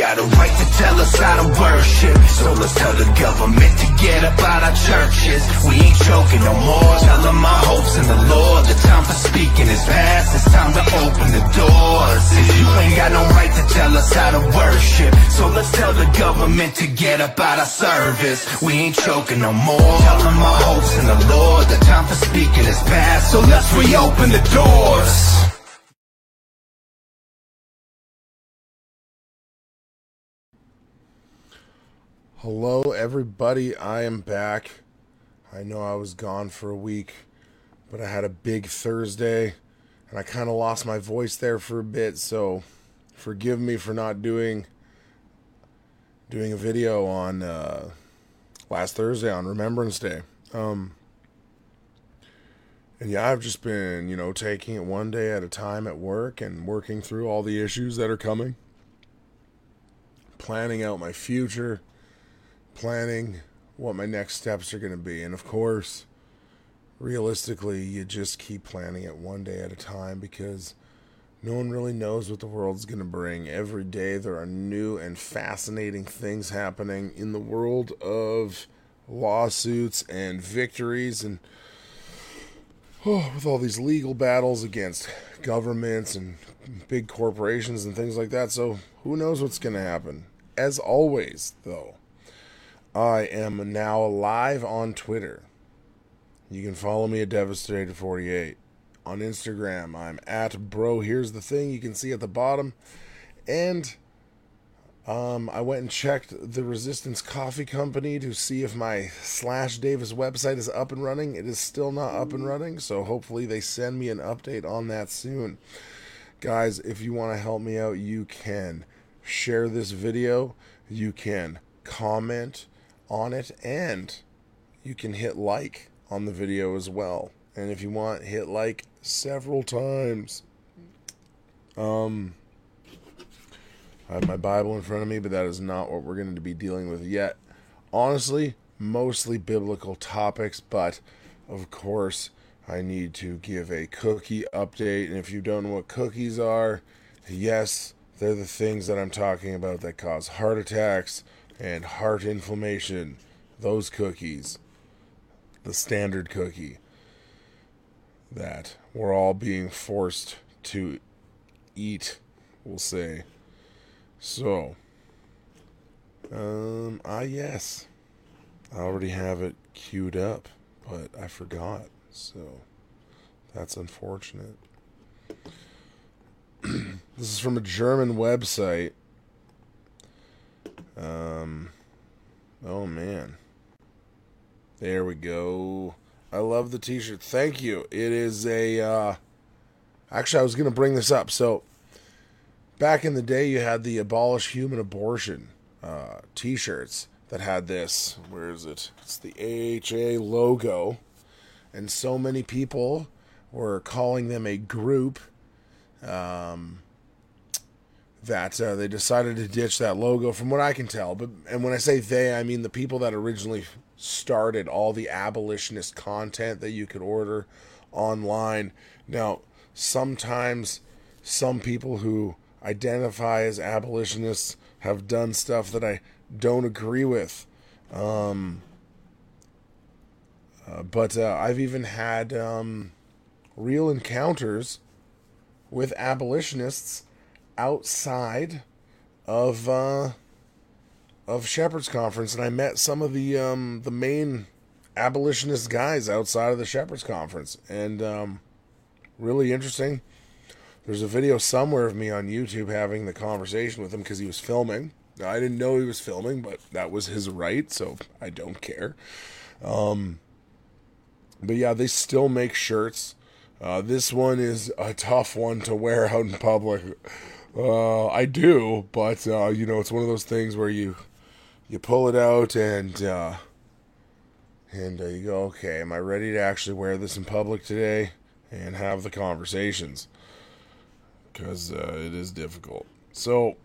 got a right to tell us how to worship. So let's tell the government to get up out of churches. We ain't choking no more. Tell them my hopes in the Lord. The time for speaking is past. It's time to open the doors. If you ain't got no right to tell us how to worship. So let's tell the government to get up out of service. We ain't choking no more. Tell them my hopes in the Lord. The time for speaking is past. So let's reopen the doors Hello, everybody. I am back. I know I was gone for a week, but I had a big Thursday and I kind of lost my voice there for a bit, so forgive me for not doing doing a video on uh, last Thursday on Remembrance Day. Um, and yeah, I've just been, you know, taking it one day at a time at work and working through all the issues that are coming, planning out my future planning what my next steps are going to be. And of course, realistically, you just keep planning it one day at a time because no one really knows what the world's going to bring. Every day there are new and fascinating things happening in the world of lawsuits and victories and oh, with all these legal battles against governments and big corporations and things like that. So, who knows what's going to happen? As always, though, I am now live on Twitter. You can follow me at Devastator48. On Instagram, I'm at Bro. Here's the thing you can see at the bottom. And um, I went and checked the Resistance Coffee Company to see if my slash Davis website is up and running. It is still not up and running, so hopefully they send me an update on that soon. Guys, if you want to help me out, you can share this video, you can comment on it and you can hit like on the video as well. And if you want, hit like several times. Um I have my Bible in front of me, but that is not what we're going to be dealing with yet. Honestly, mostly biblical topics, but of course, I need to give a cookie update. And if you don't know what cookies are, yes, they're the things that I'm talking about that cause heart attacks, and heart inflammation. Those cookies, the standard cookie that we're all being forced to eat, we'll say. So, um, ah, yes, I already have it queued up, but I forgot, so that's unfortunate. this is from a German website um, oh man. There we go. I love the t-shirt. Thank you. It is a uh actually I was to bring this up. So back in the day you had the abolish human abortion uh t-shirts that had this. Where is it? It's the AHA logo. And so many people were calling them a group um that uh, they decided to ditch that logo from what I can tell. But and when I say they, I mean the people that originally started all the abolitionist content that you could order online. Now, sometimes some people who identify as abolitionists have done stuff that I don't agree with. Um, uh, but uh, I've even had um, real encounters with abolitionists outside of uh, of Shepherd's Conference, and I met some of the um, the main abolitionist guys outside of the Shepherd's Conference, and um, really interesting. There's a video somewhere of me on YouTube having the conversation with him because he was filming. I didn't know he was filming, but that was his right, so I don't care. Um, but yeah, they still make shirts. Uh, this one is a tough one to wear out in public. Uh, I do, but uh, you know, it's one of those things where you you pull it out and uh, and uh, you go, okay, am I ready to actually wear this in public today and have the conversations? Because uh, it is difficult. So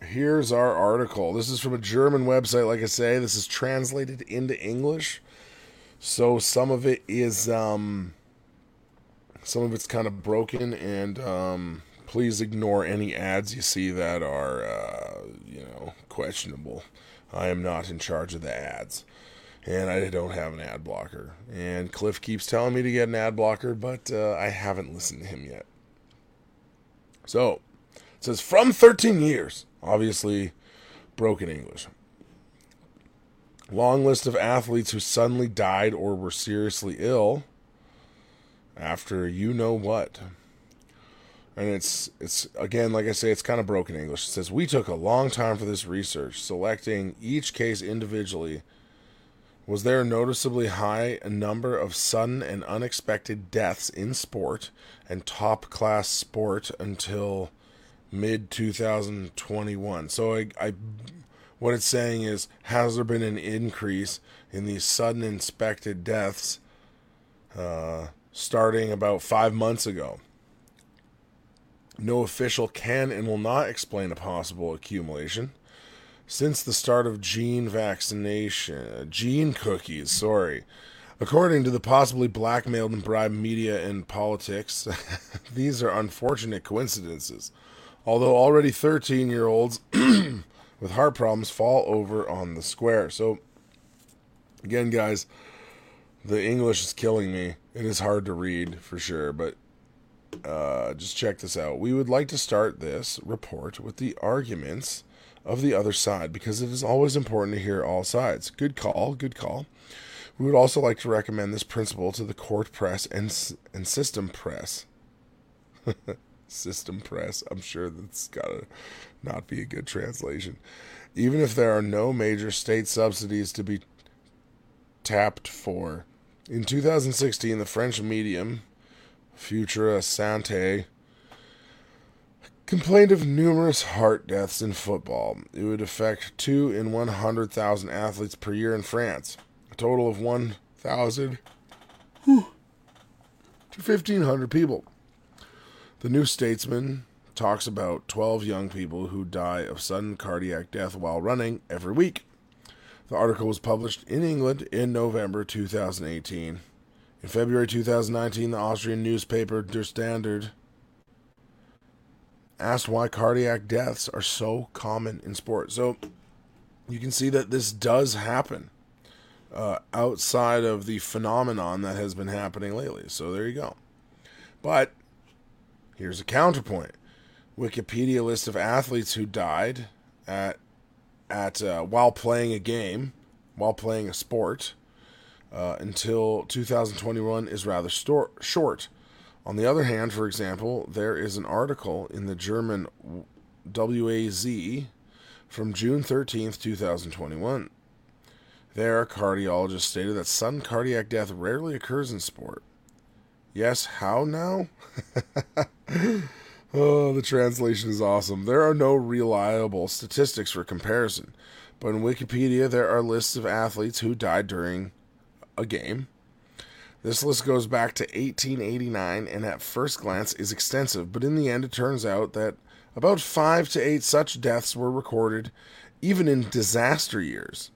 here's our article. This is from a German website, like I say. This is translated into English. So some of it is um some of it's kind of broken and um please ignore any ads you see that are uh, you know questionable. I am not in charge of the ads. And I don't have an ad blocker. And Cliff keeps telling me to get an ad blocker, but uh, I haven't listened to him yet. So, it says from 13 years. Obviously, broken English. Long list of athletes who suddenly died or were seriously ill after you know what. And it's it's again like I say it's kind of broken English. It says we took a long time for this research, selecting each case individually. Was there a noticeably high number of sudden and unexpected deaths in sport and top class sport until mid 2021? So I, I what it's saying is has there been an increase in these sudden inspected deaths uh, starting about five months ago? No official can and will not explain a possible accumulation. Since the start of gene vaccination, uh, gene cookies, sorry. According to the possibly blackmailed and bribed media and politics, these are unfortunate coincidences. Although already 13 year olds with heart problems fall over on the square. So, again, guys, the English is killing me. It is hard to read for sure, but uh, just check this out. We would like to start this report with the arguments of the other side because it is always important to hear all sides. Good call, good call. We would also like to recommend this principle to the court press and, and system press. system press. I'm sure that's got to not be a good translation. Even if there are no major state subsidies to be tapped for. In 2016, the French medium Futura Sante, complained of numerous heart deaths in football. It would affect 2 in 100,000 athletes per year in France, a total of 1,000 to 1,500 people. The New Statesman talks about 12 young people who die of sudden cardiac death while running every week. The article was published in England in November 2018. In February 2019, the Austrian newspaper Der Standard asked why cardiac deaths are so common in sport. So you can see that this does happen uh, outside of the phenomenon that has been happening lately. So there you go. But here's a counterpoint Wikipedia list of athletes who died at at uh, while playing a game, while playing a sport uh, until 2021 is rather stor- short. On the other hand, for example, there is an article in the German WAZ from June 13th, 2021. There, a cardiologist stated that sudden cardiac death rarely occurs in sport. Yes, how now? oh, the translation is awesome. There are no reliable statistics for comparison, but in Wikipedia there are lists of athletes who died during a game. This list goes back to 1889 and at first glance is extensive, but in the end it turns out that about five to eight such deaths were recorded even in disaster years.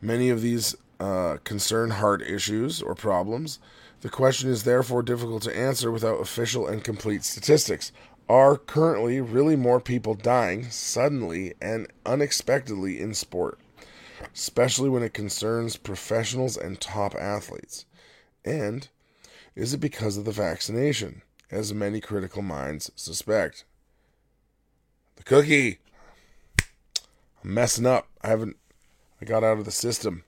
Many of these uh, concern heart issues or problems. The question is therefore difficult to answer without official and complete statistics. Are currently really more people dying suddenly and unexpectedly in sport? Especially when it concerns professionals and top athletes? And is it because of the vaccination, as many critical minds suspect? The cookie! I'm messing up. I haven't, I got out of the system.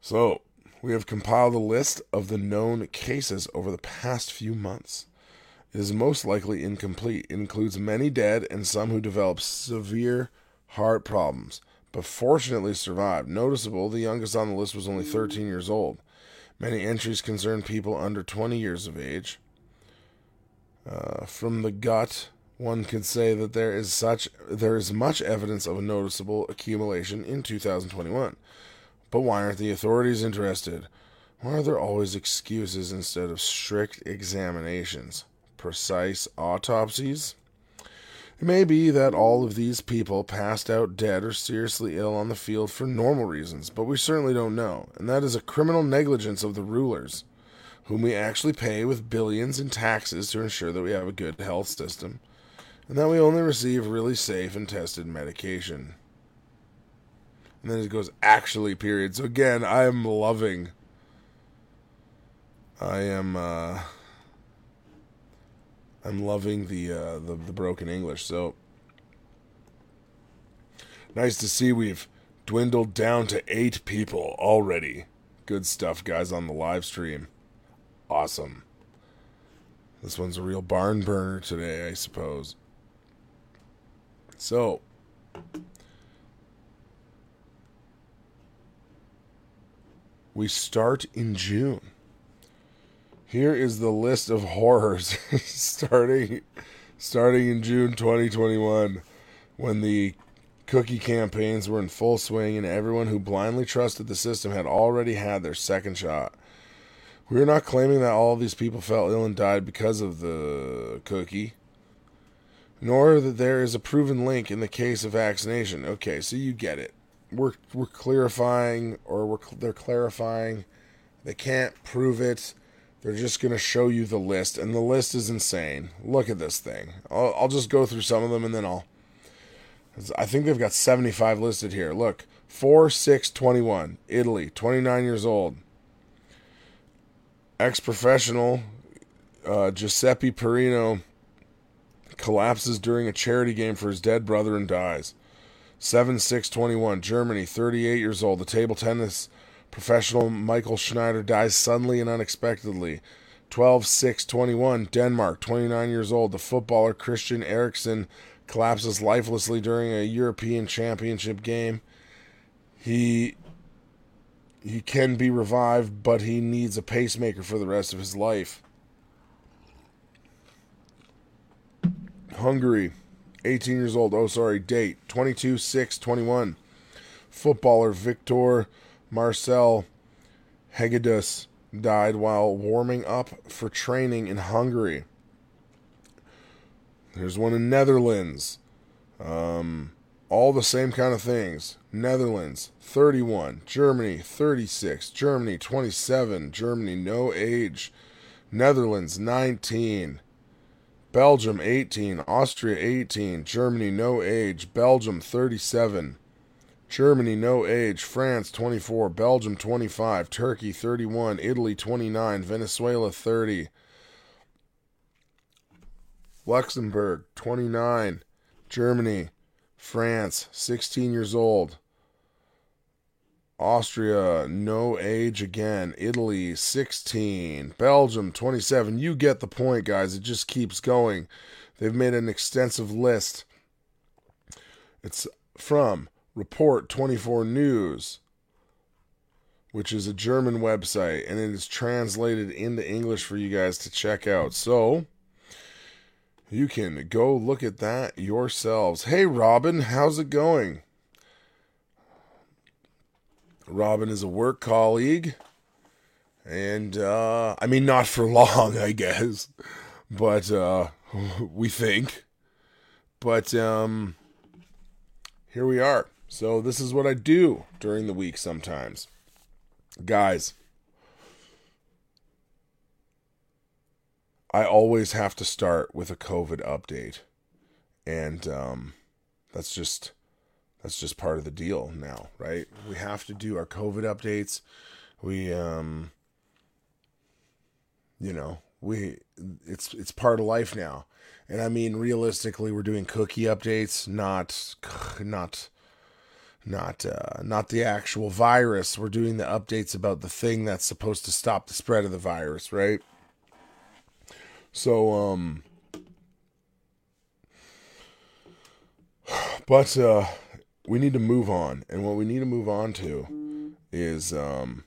So, we have compiled a list of the known cases over the past few months. It is most likely incomplete. It includes many dead and some who developed severe heart problems, but fortunately survived. Noticeable, the youngest on the list was only 13 years old. Many entries concern people under 20 years of age. Uh, from the gut, one could say that there is such there is much evidence of a noticeable accumulation in 2021. But why aren't the authorities interested? Why are there always excuses instead of strict examinations? Precise autopsies? It may be that all of these people passed out dead or seriously ill on the field for normal reasons, but we certainly don't know, and that is a criminal negligence of the rulers, whom we actually pay with billions in taxes to ensure that we have a good health system, and that we only receive really safe and tested medication. And then it goes actually period. So again, I am loving I am uh I'm loving the uh the, the broken English. So nice to see we've dwindled down to 8 people already. Good stuff guys on the live stream. Awesome. This one's a real barn burner today, I suppose. So, we start in June. Here is the list of horrors starting starting in June 2021 when the cookie campaigns were in full swing and everyone who blindly trusted the system had already had their second shot. We are not claiming that all of these people fell ill and died because of the cookie, nor that there is a proven link in the case of vaccination. Okay, so you get it we're we're clarifying or we're they're clarifying. They can't prove it. They're just going to show you the list, and the list is insane. Look at this thing. I'll, I'll just go through some of them, and then I'll. I think they've got 75 listed here. Look, 4 6 21, Italy, 29 years old. Ex professional uh, Giuseppe Perrino collapses during a charity game for his dead brother and dies. 7 6 21, Germany, 38 years old. The table tennis professional Michael Schneider dies suddenly and unexpectedly. 12 6 21, Denmark, 29 years old. The footballer Christian Eriksen collapses lifelessly during a European Championship game. He he can be revived, but he needs a pacemaker for the rest of his life. Hungary, 18 years old. Oh, sorry, date 22 6 21. Footballer Victor Marcel Hegedus died while warming up for training in Hungary. There's one in Netherlands. Um, all the same kind of things. Netherlands 31, Germany 36, Germany 27, Germany no age, Netherlands 19, Belgium 18, Austria 18, Germany no age, Belgium 37, Germany no age, France 24, Belgium 25, Turkey 31, Italy 29, Venezuela 30, Luxembourg 29, Germany, France 16 years old, Austria, no age again. Italy, 16. Belgium, 27. You get the point, guys. It just keeps going. They've made an extensive list. It's from Report 24 News, which is a German website, and it is translated into English for you guys to check out. So, you can go look at that yourselves. Hey, Robin, how's it going? Robin is a work colleague. And, uh, I mean, not for long, I guess. But, uh, we think. But, um, here we are. So, this is what I do during the week sometimes. Guys, I always have to start with a COVID update. And, um, that's just that's just part of the deal now, right? We have to do our COVID updates. We um you know, we it's it's part of life now. And I mean realistically we're doing cookie updates, not not not uh, not the actual virus. We're doing the updates about the thing that's supposed to stop the spread of the virus, right? So um but uh we need to move on. And what we need to move on to is um,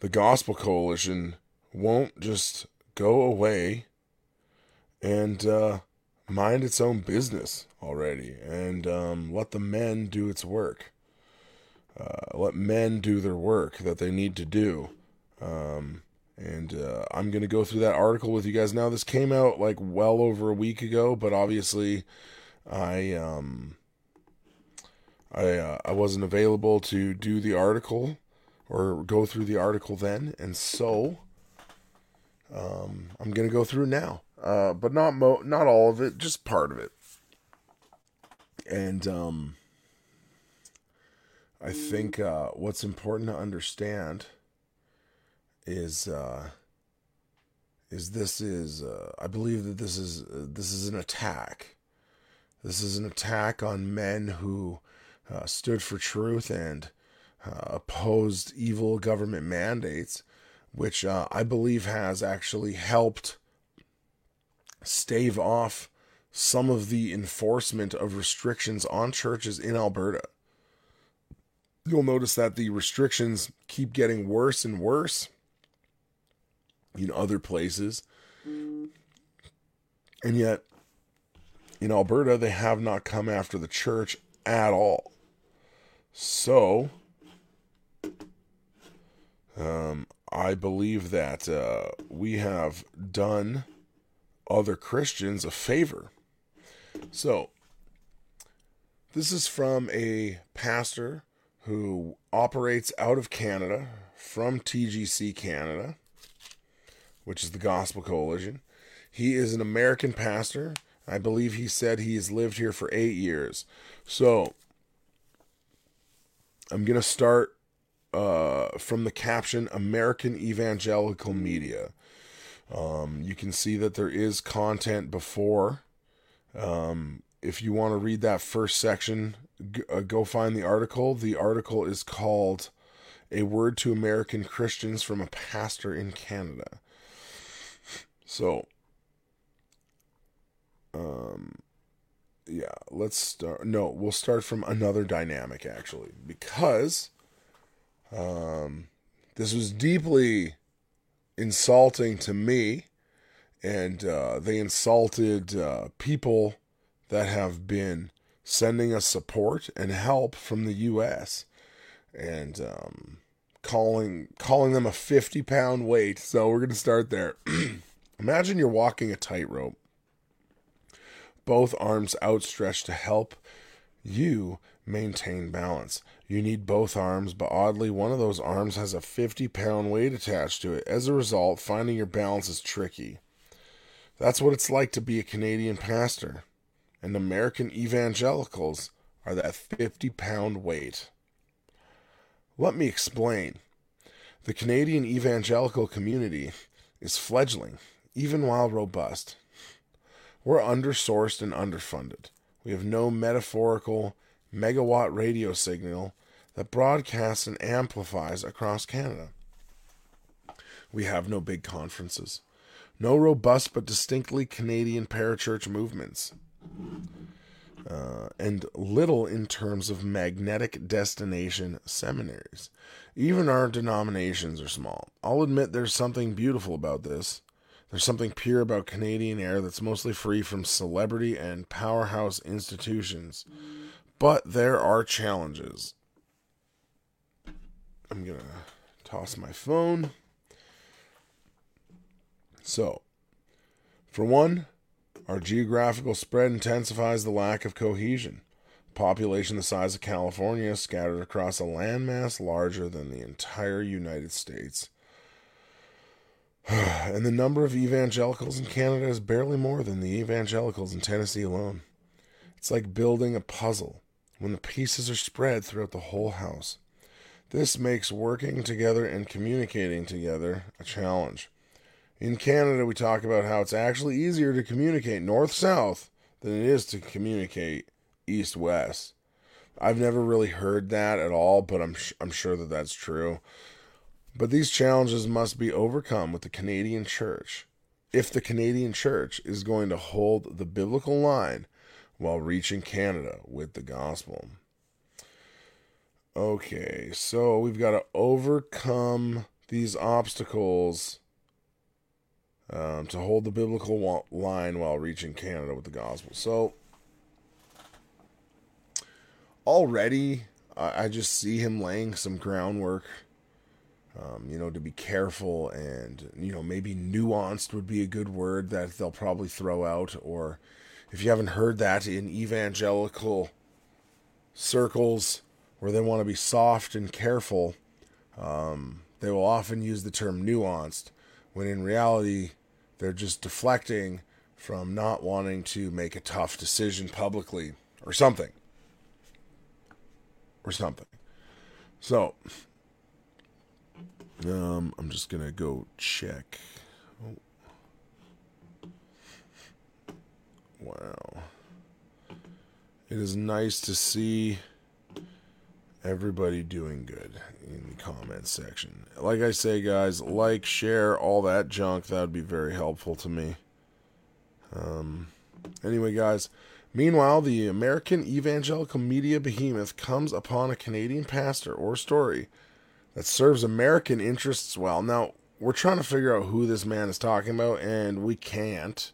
the Gospel Coalition won't just go away and uh, mind its own business already and um, let the men do its work. Uh, let men do their work that they need to do. Um, and uh, I'm going to go through that article with you guys now. This came out like well over a week ago, but obviously I um I uh, I wasn't available to do the article or go through the article then, and so um, I'm gonna go through now, uh, but not mo- not all of it, just part of it. And um, I think uh, what's important to understand is uh, is this is uh, I believe that this is uh, this is an attack. This is an attack on men who uh, stood for truth and uh, opposed evil government mandates, which I believe has actually helped stave off some of the enforcement of restrictions on churches in Alberta. You'll notice that the restrictions keep getting worse and worse in other places. And yet, in Alberta, they have not come after the church at all. So, um, I believe that uh, we have done other Christians a favor. So, this is from a pastor who operates out of Canada from TGC Canada, which is the Gospel Coalition. He is an American pastor. I believe he said he has lived here for eight years. So, I'm going to start uh, from the caption American Evangelical Media. Um, you can see that there is content before. Um, if you want to read that first section, go find the article. The article is called A Word to American Christians from a Pastor in Canada. So, um, yeah, let's start. No, we'll start from another dynamic actually, because um, this was deeply insulting to me, and uh, they insulted uh, people that have been sending us support and help from the U.S. and um, calling calling them a fifty pound weight. So we're gonna start there. Imagine you're walking a tightrope both arms outstretched to help you maintain balance. You need both arms, but oddly, one of those arms has a 50 pound weight attached to it. As a result, finding your balance is tricky. That's what it's like to be a Canadian pastor. And American evangelicals are that 50 pound weight. Let me explain. The Canadian evangelical community is fledgling, even while robust. We're undersourced and underfunded. We have no metaphorical megawatt radio signal that broadcasts and amplifies across Canada. We have no big conferences, no robust but distinctly Canadian parachurch movements, uh, and little in terms of magnetic destination seminaries. Even our denominations are small. I'll admit there's something beautiful about this. There's something pure about Canadian air that's mostly free from celebrity and powerhouse institutions. But there are challenges. I'm going to toss my phone. So, for one, our geographical spread intensifies the lack of cohesion. Population the size of California scattered across a landmass larger than the entire United States. and the number of evangelicals in Canada is barely more than the evangelicals in Tennessee alone. It's like building a puzzle when the pieces are spread throughout the whole house. This makes working together and communicating together a challenge. In Canada, we talk about how it's actually easier to communicate north south than it is to communicate east west. I've never really heard that at all, but I'm sh- I'm sure that that's true. But these challenges must be overcome with the Canadian church if the Canadian church is going to hold the biblical line while reaching Canada with the gospel. Okay, so we've got to overcome these obstacles um, to hold the biblical line while reaching Canada with the gospel. So already, I just see him laying some groundwork um, you know, to be careful and, you know, maybe nuanced would be a good word that they'll probably throw out, or if you haven't heard that in evangelical circles where they want to be soft and careful, um, they will often use the term nuanced, when in reality, they're just deflecting from not wanting to make a tough decision publicly or something. Or something. So, um, I'm just going to go check. Oh. Wow. It is nice to see everybody doing good in the comments section. Like I say, guys, like, share, all that junk. That would be very helpful to me. Um, anyway, guys. Meanwhile, the American evangelical media behemoth comes upon a Canadian pastor or story that serves American interests well. Now, we're trying to figure out who this man is talking about, and we can't.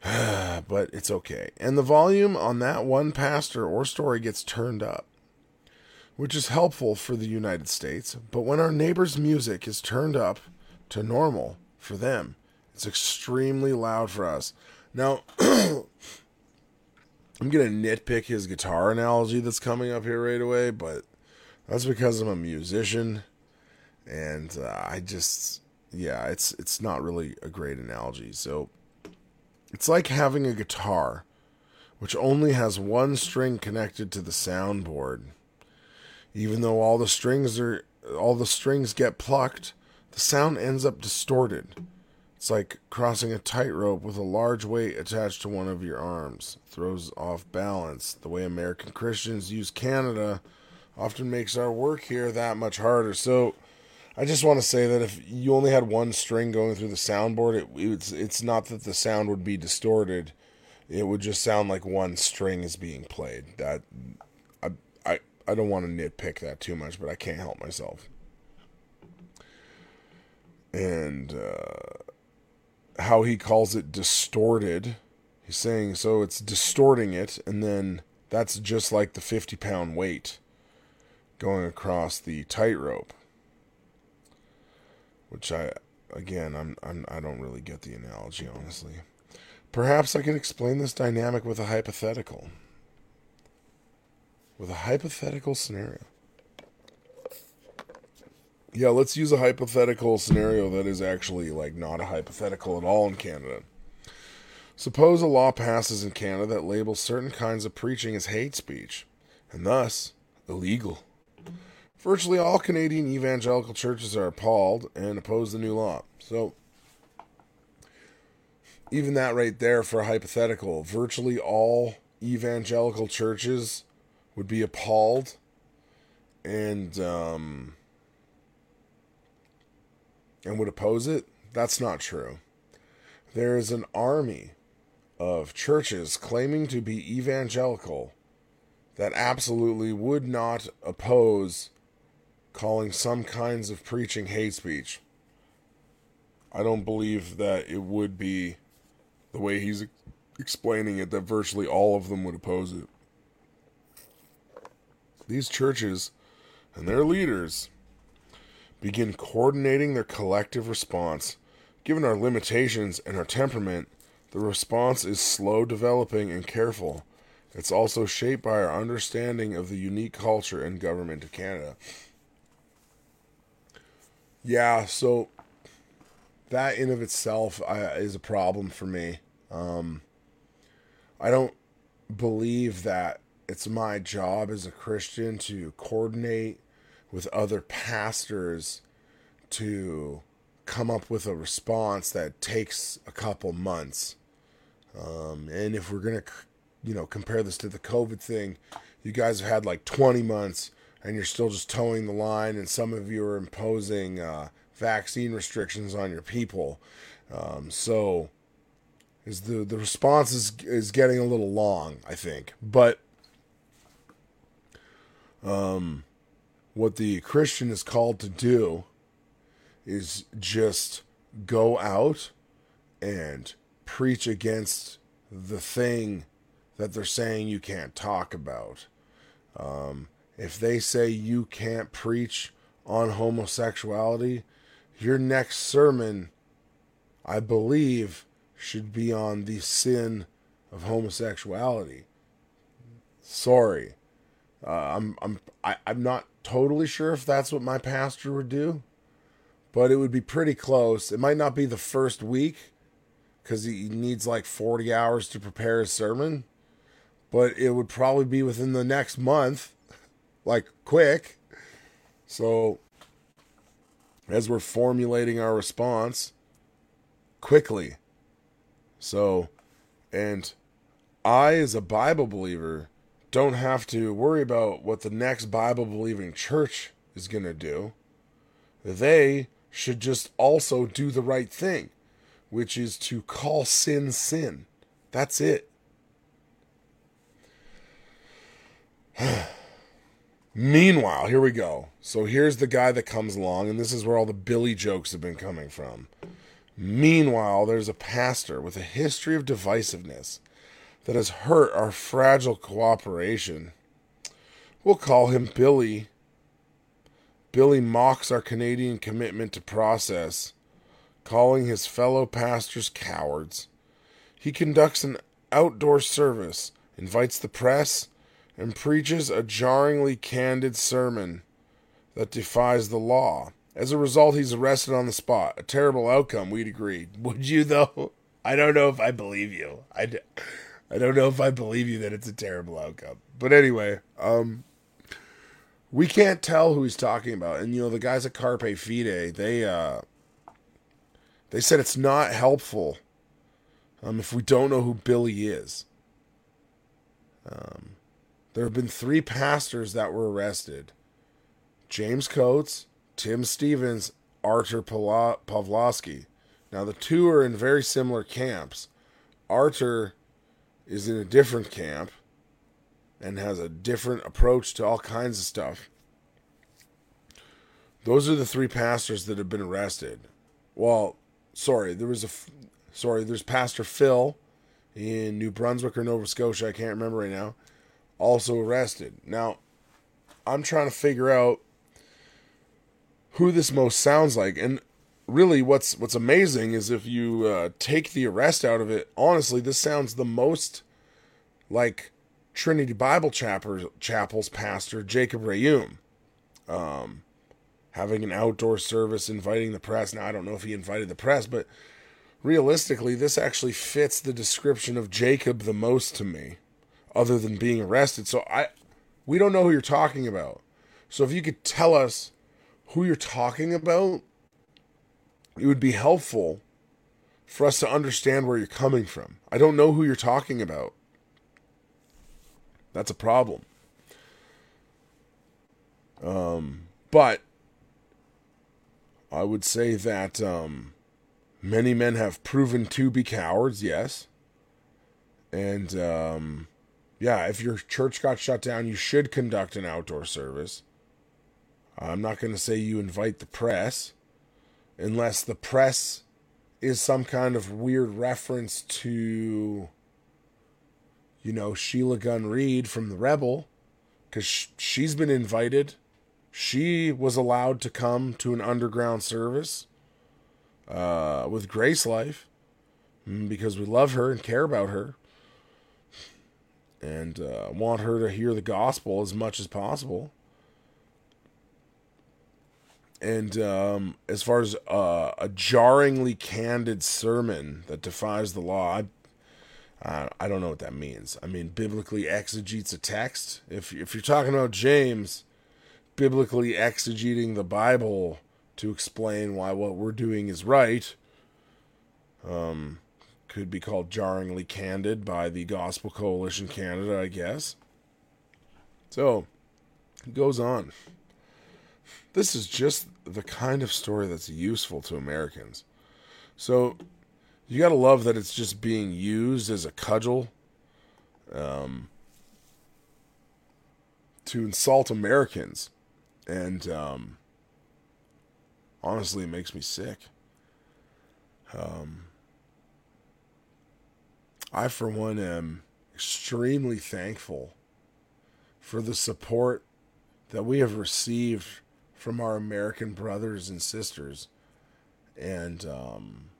but it's okay. And the volume on that one pastor or story gets turned up, which is helpful for the United States. But when our neighbor's music is turned up to normal for them, it's extremely loud for us. Now, I'm going to nitpick his guitar analogy that's coming up here right away, but that's because I'm a musician and uh, I just yeah, it's it's not really a great analogy. So it's like having a guitar which only has one string connected to the soundboard. Even though all the strings are all the strings get plucked, the sound ends up distorted. It's like crossing a tightrope with a large weight attached to one of your arms. Throws off balance. The way American Christians use Canada often makes our work here that much harder. So I just want to say that if you only had one string going through the soundboard, it, it's it's not that the sound would be distorted. It would just sound like one string is being played. That I don't want to nitpick that too much, but I can't help myself. And uh, how he calls it distorted. He's saying so it's distorting it, and then that's just like the 50 pound weight going across the tightrope. Which I, again, I'm, I'm, I don't really get the analogy, honestly. Perhaps I could explain this dynamic with a hypothetical. With a hypothetical scenario. Yeah, let's use a hypothetical scenario that is actually like not a hypothetical at all in Canada. Suppose a law passes in Canada that labels certain kinds of preaching as hate speech, and thus illegal. Virtually all Canadian evangelical churches are appalled and oppose the new law. So, even that right there for a hypothetical, virtually all evangelical churches would be appalled and um, and would oppose it. That's not true. There is an army of churches claiming to be evangelical that absolutely would not oppose calling some kinds of preaching hate speech. I don't believe that it would be the way he's explaining it that virtually all of them would oppose it. These churches and their leaders begin coordinating their collective response. Given our limitations and our temperament, the response is slow developing and careful. It's also shaped by our understanding of the unique culture and government of Canada. Yeah, so that in of itself uh, is a problem for me. Um, I don't believe that it's my job as a Christian to coordinate with other pastors to come up with a response that takes a couple months. Um, and if we're going to, you know, compare this to the COVID thing, you guys have had like 20 months and you're still just toeing the line, and some of you are imposing uh, vaccine restrictions on your people. Um, so, is the the response is is getting a little long, I think. But um, what the Christian is called to do is just go out and preach against the thing that they're saying you can't talk about. Um, if they say you can't preach on homosexuality, your next sermon, I believe, should be on the sin of homosexuality. Sorry. Uh, I'm I'm I, I'm not totally sure if that's what my pastor would do, but it would be pretty close. It might not be the first week because he needs like 40 hours to prepare his sermon, but it would probably be within the next month, like quick. So, as we're formulating our response, quickly. So, and I, as a Bible believer, don't have to worry about what the next Bible believing church is going to do. They should just also do the right thing, which is to call sin sin. That's it. Meanwhile, here we go. So here's the guy that comes along, and this is where all the Billy jokes have been coming from. Meanwhile, there's a pastor with a history of divisiveness that has hurt our fragile cooperation. We'll call him Billy. Billy mocks our Canadian commitment to process, calling his fellow pastors cowards. He conducts an outdoor service, invites the press, and preaches a jarringly candid sermon that defies the law. As a result, he's arrested on the spot. A terrible outcome, we'd agree. Would you, though? I don't know if I believe you. I, d- I don't know if I believe you that it's a terrible outcome. But anyway, um, we can't tell who he's talking about. And, you know, the guys at Carpe Fide, they, uh, they said it's not helpful um, if we don't know who Billy is. Um, there have been three pastors that were arrested James Coates, Tim Stevens, Artur Pawlowski. Now, the two are in very similar camps. Artur is in a different camp and has a different approach to all kinds of stuff. Those are the three pastors that have been arrested. Well, sorry, there was a sorry, there's Pastor Phil in New Brunswick or Nova Scotia, I can't remember right now, also arrested. Now, I'm trying to figure out who this most sounds like and really what's what's amazing is if you uh, take the arrest out of it honestly this sounds the most like trinity bible chapel, chapel's pastor jacob Reaume. Um, having an outdoor service inviting the press. Now i don't know if he invited the press but realistically this actually fits the description of jacob the most to me other than being arrested. So i we don't know who you're talking about. So if you could tell us who you're talking about, it would be helpful for us to understand where you're coming from. I don't know who you're talking about. That's a problem. Um, but I would say that um, many men have proven to be cowards, yes. And um, yeah, if your church got shut down, you should conduct an outdoor service. I'm not going to say you invite the press unless the press is some kind of weird reference to, you know, Sheila Gunn Reid from The Rebel, because she's been invited. She was allowed to come to an underground service uh, with Grace Life mm, because we love her and care about her and uh, want her to hear the gospel as much as possible. And um, as far as uh, a jarringly candid sermon that defies the law, I, I don't know what that means. I mean, biblically exegetes a text. If if you're talking about James, biblically exegeting the Bible to explain why what we're doing is right, um, could be called jarringly candid by the Gospel Coalition Canada, I guess. So, it goes on. This is just the kind of story that's useful to Americans. So you got to love that it's just being used as a cudgel um, to insult Americans. And um, honestly, it makes me sick. Um, I, for one, am extremely thankful for the support that we have received from our American brothers and sisters. And um,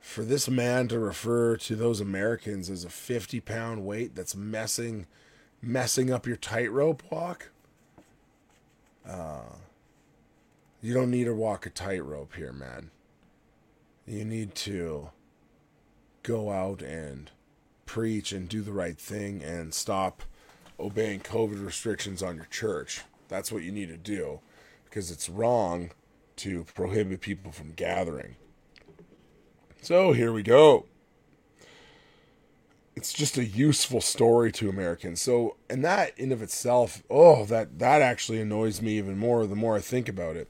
for this man to refer to those Americans as a 50 pound weight that's messing messing up your tightrope walk, uh, you don't need to walk a tightrope here, man. You need to go out and preach and do the right thing and stop obeying COVID restrictions on your church. That's what you need to do because it's wrong to prohibit people from gathering. So here we go. It's just a useful story to Americans. So, and that in of itself, oh, that that actually annoys me even more the more I think about it.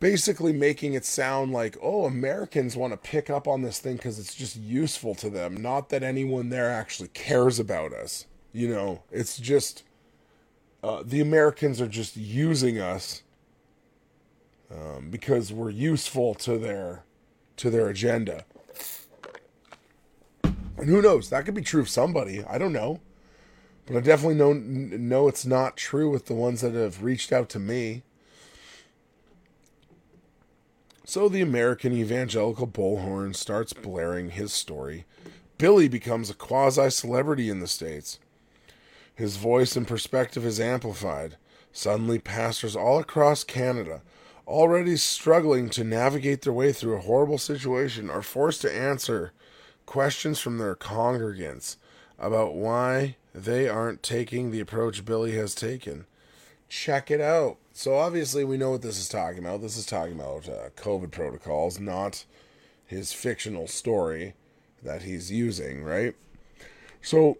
Basically, making it sound like, oh, Americans want to pick up on this thing because it's just useful to them, not that anyone there actually cares about us. You know, it's just uh, the Americans are just using us um, because we're useful to their to their agenda. And who knows? That could be true of somebody. I don't know, but I definitely know know it's not true with the ones that have reached out to me. So the American evangelical bullhorn starts blaring his story. Billy becomes a quasi celebrity in the States. His voice and perspective is amplified. Suddenly, pastors all across Canada already struggling to navigate their way through a horrible situation are forced to answer questions from their congregants about why they aren't taking the approach Billy has taken. Check it out. So, obviously, we know what this is talking about. This is talking about uh, COVID protocols, not his fictional story that he's using, right? So,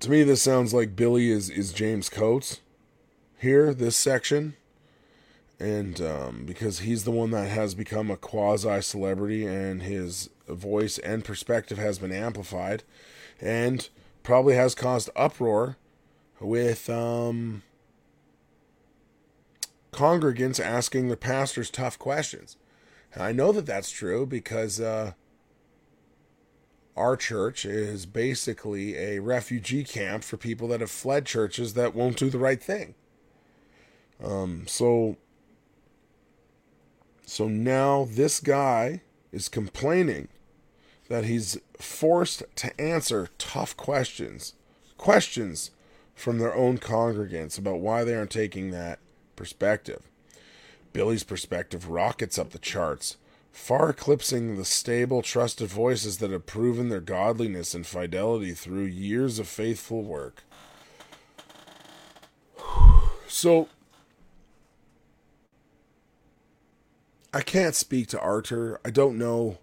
to me, this sounds like Billy is, is James Coates here, this section. And um, because he's the one that has become a quasi celebrity and his voice and perspective has been amplified and probably has caused uproar with um, congregants asking the pastors tough questions. And I know that that's true because uh, our church is basically a refugee camp for people that have fled churches that won't do the right thing. Um, so, so now this guy is complaining that he's forced to answer tough questions, questions from their own congregants about why they aren't taking that perspective. Billy's perspective rockets up the charts, far eclipsing the stable, trusted voices that have proven their godliness and fidelity through years of faithful work. So, I can't speak to Artur. I don't know.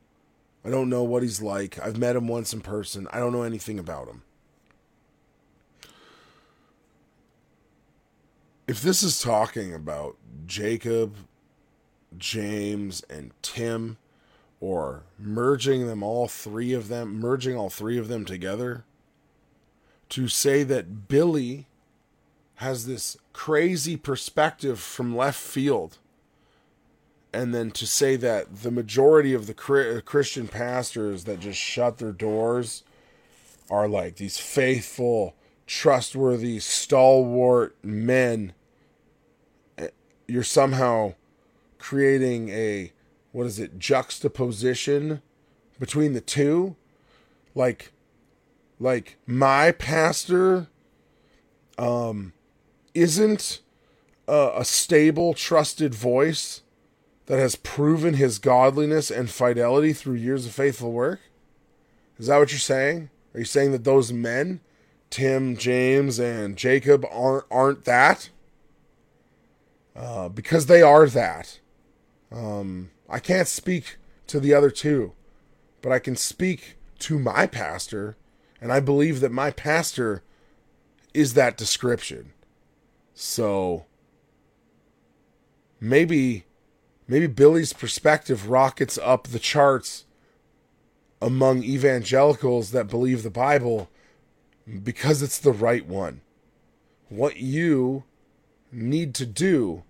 I don't know what he's like. I've met him once in person. I don't know anything about him. If this is talking about Jacob, James, and Tim, or merging them all three of them, merging all three of them together, to say that Billy has this crazy perspective from left field and then to say that the majority of the Christian pastors that just shut their doors are like these faithful, trustworthy, stalwart men, eh, you're somehow creating a what is it juxtaposition between the two like like my pastor um isn't a, a stable trusted voice that has proven his godliness and fidelity through years of faithful work? Is that what you're saying? Are you saying that those men, Tim, James, and Jacob, aren't aren't that? Uh, because they are that. Um, I can't speak to the other two, but I can speak to my pastor, and I believe that my pastor is that description. So maybe maybe Billy's perspective rockets up the charts among evangelicals that believe the Bible because it's the right one. What you need to do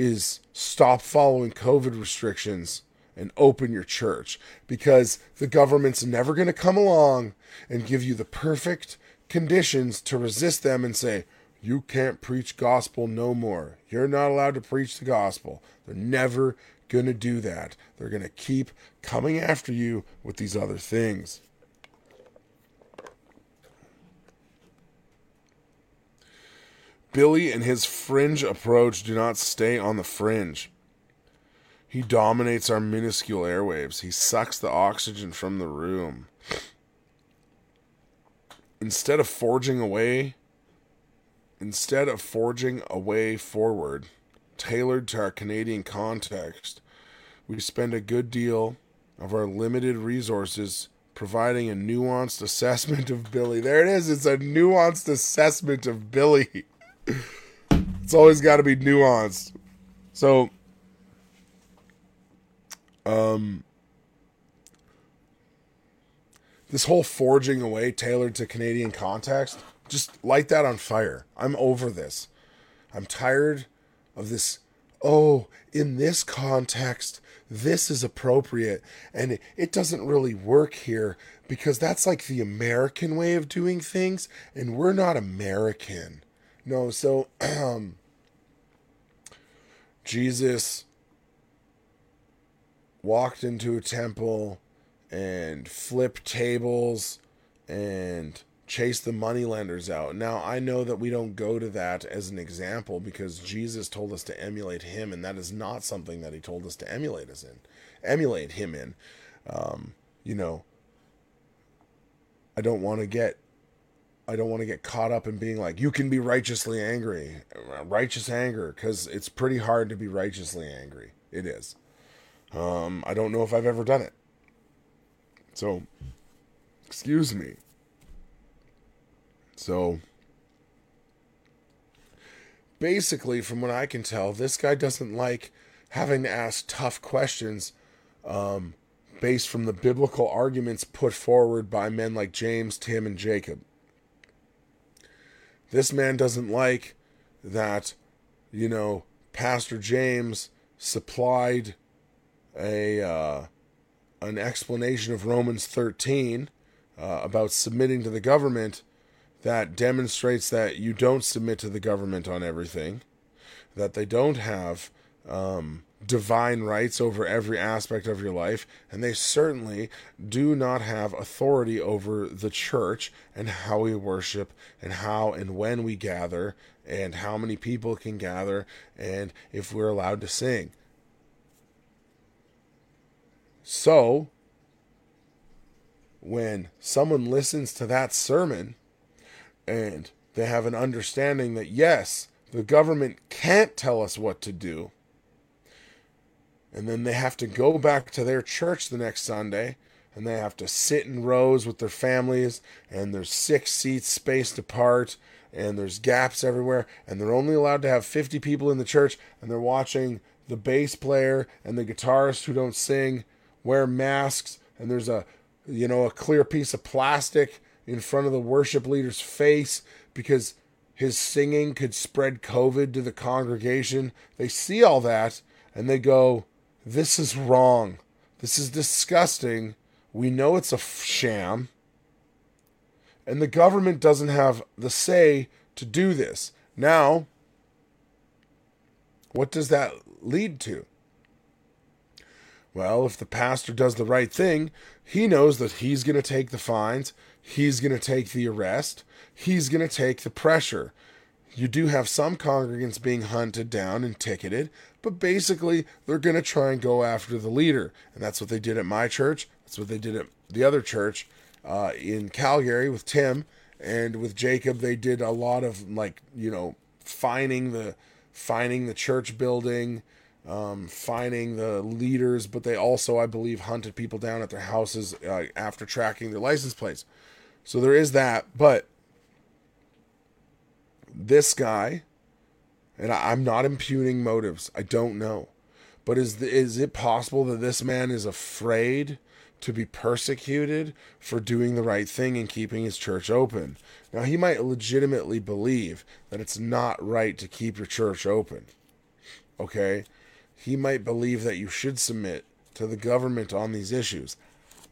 is stop following COVID restrictions and open your church because the government's never going to come along and give you the perfect conditions to resist them and say, You can't preach gospel no more. You're not allowed to preach the gospel. They're never going to do that. They're going to keep coming after you with these other things. Billy and his fringe approach do not stay on the fringe. He dominates our minuscule airwaves. He sucks the oxygen from the room. Instead of forging away, instead of forging a way forward, tailored to our Canadian context, we spend a good deal of our limited resources providing a nuanced assessment of Billy. There it is. It's a nuanced assessment of Billy. It's always got to be nuanced. So, um, this whole forging away tailored to Canadian context, just light that on fire. I'm over this. I'm tired of this. Oh, in this context, this is appropriate. And it, it doesn't really work here because that's like the American way of doing things, and we're not American. No, so um, Jesus walked into a temple and flipped tables and chased the moneylenders out. Now, I know that we don't go to that as an example because Jesus told us to emulate him, and that is not something that he told us to emulate us in, emulate him in. Um, you know, I don't want to get I don't want to get caught up in being like, you can be righteously angry, righteous anger, because it's pretty hard to be righteously angry. It is. Um, I don't know if I've ever done it. So, excuse me. So, basically, from what I can tell, this guy doesn't like having to ask tough questions um, based from the biblical arguments put forward by men like James, Tim, and Jacob. This man doesn't like that, you know, Pastor James supplied a uh, an explanation of Romans 13 uh, about submitting to the government that demonstrates that you don't submit to the government on everything, that they don't have um, divine rights over every aspect of your life, and they certainly do not have authority over the church and how we worship and how and when we gather and how many people can gather and if we're allowed to sing. So, when someone listens to that sermon and they have an understanding that yes, the government can't tell us what to do, and then they have to go back to their church the next Sunday and they have to sit in rows with their families and there's six seats spaced apart and there's gaps everywhere and they're only allowed to have 50 people in the church and they're watching the bass player and the guitarist who don't sing wear masks and there's a you know a clear piece of plastic in front of the worship leader's face because his singing could spread covid to the congregation. They see all that and they go this is wrong. This is disgusting. We know it's a sham. And the government doesn't have the say to do this. Now, what does that lead to? Well, if the pastor does the right thing, he knows that he's going to take the fines, he's going to take the arrest, he's going to take the pressure. You do have some congregants being hunted down and ticketed, but basically they're going to try and go after the leader. And that's what they did at my church. That's what they did at the other church uh, in Calgary with Tim and with Jacob. They did a lot of like, you know, finding the finding the church building, um, finding the leaders, but they also, I believe, hunted people down at their houses uh, after tracking their license plates. So there is that, but this guy, and I, am not impugning motives. I don't know, but is the, is it possible that this man is afraid to be persecuted for doing the right thing and keeping his church open? Now he might legitimately believe that it's not right to keep your church open. Okay, he might believe that you should submit to the government on these issues.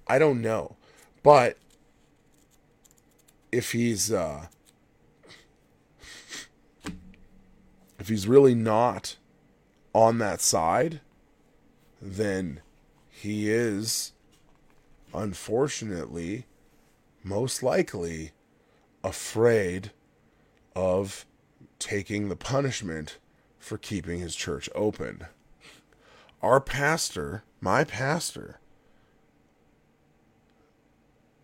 I don't know, but if he's uh, if he's really not on that side, then he is unfortunately most likely afraid of taking the punishment for keeping his church open. Our pastor, my pastor,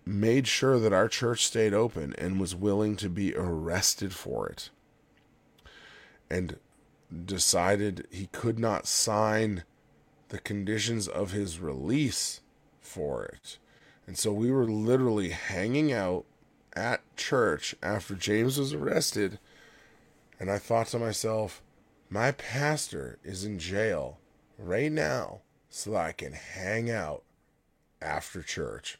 made sure that our church stayed open and was willing to be arrested for it. And decided he could not sign the conditions of his release for it. And so we were literally hanging out at church after James was arrested. And I thought to myself, my pastor is in jail right now so that I can hang out after church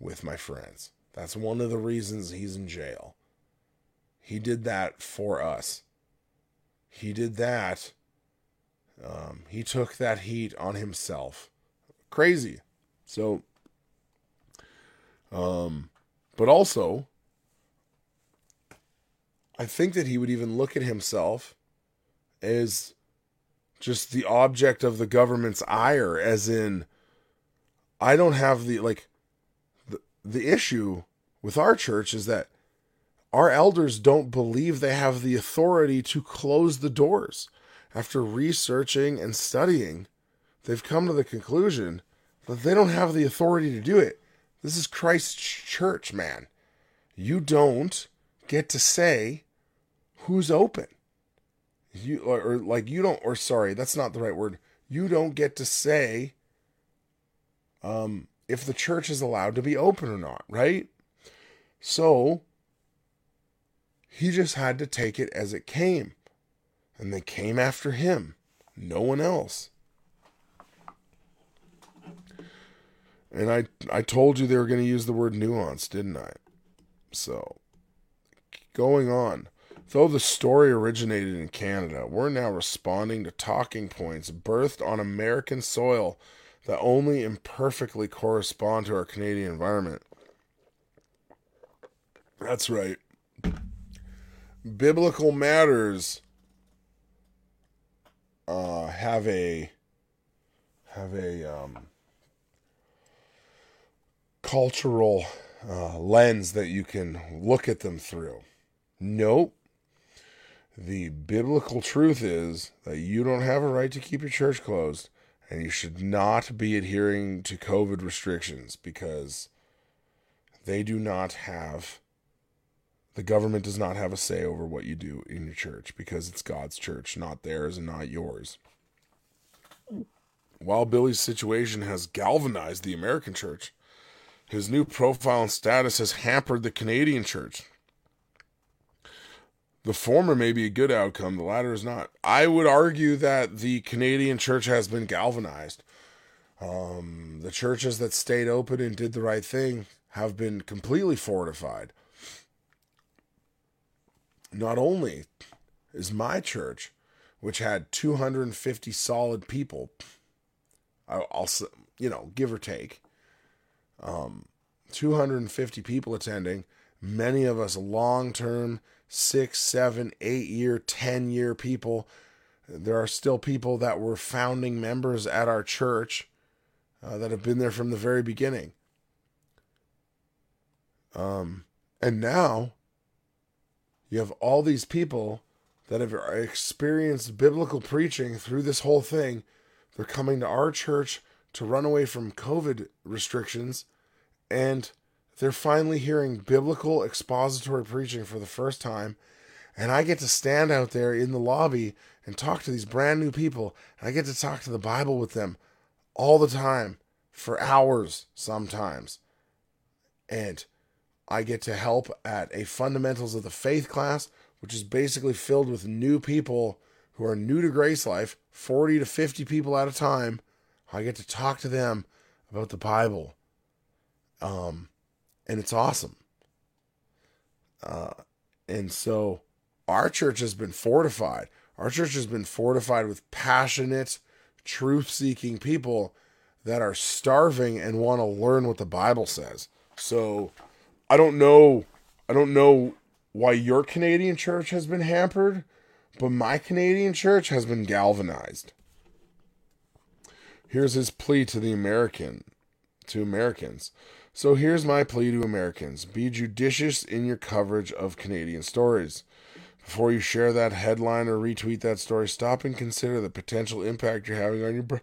with my friends. That's one of the reasons he's in jail. He did that for us. He did that. Um, he took that heat on himself. Crazy. So, um, but also, I think that he would even look at himself as just the object of the government's ire, as in, I don't have the, like, the, the issue with our church is that our elders don't believe they have the authority to close the doors. After researching and studying, they've come to the conclusion that they don't have the authority to do it. This is Christ's church, man. You don't get to say who's open. You or, or like you don't or sorry, that's not the right word. You don't get to say um if the church is allowed to be open or not, right? So he just had to take it as it came. And they came after him, no one else. And I I told you they were going to use the word nuance, didn't I? So, going on. Though the story originated in Canada, we're now responding to talking points birthed on American soil that only imperfectly correspond to our Canadian environment. That's right. Biblical matters uh, have a have a um, cultural uh, lens that you can look at them through. Nope. The biblical truth is that you don't have a right to keep your church closed and you should not be adhering to COVID restrictions because they do not have, the government does not have a say over what you do in your church because it's God's church, not theirs and not yours. While Billy's situation has galvanized the American church, his new profile and status has hampered the Canadian church. The former may be a good outcome, the latter is not. I would argue that the Canadian church has been galvanized. Um, the churches that stayed open and did the right thing have been completely fortified. Not only is my church, which had 250 solid people, I'll, you know, give or take, um, 250 people attending, many of us long term, six, seven, eight year, 10 year people. There are still people that were founding members at our church uh, that have been there from the very beginning. Um, and now you have all these people that have experienced biblical preaching through this whole thing. They're coming to our church to run away from COVID restrictions, and they're finally hearing biblical expository preaching for the first time. And I get to stand out there in the lobby and talk to these brand new people. I get to talk to the Bible with them all the time for hours sometimes. And I get to help at a fundamentals of the faith class, which is basically filled with new people who are new to Grace Life, 40 to 50 people at a time. I get to talk to them about the Bible. Um, and it's awesome. Uh, and so our church has been fortified. Our church has been fortified with passionate, truth seeking people that are starving and want to learn what the Bible says. So I don't know I don't know why your Canadian church has been hampered, But my Canadian church has been galvanized. Here's his plea to the American, to Americans. So here's my plea to Americans be judicious in your coverage of Canadian stories. Before you share that headline or retweet that story, stop and consider the potential impact you're having on your bro-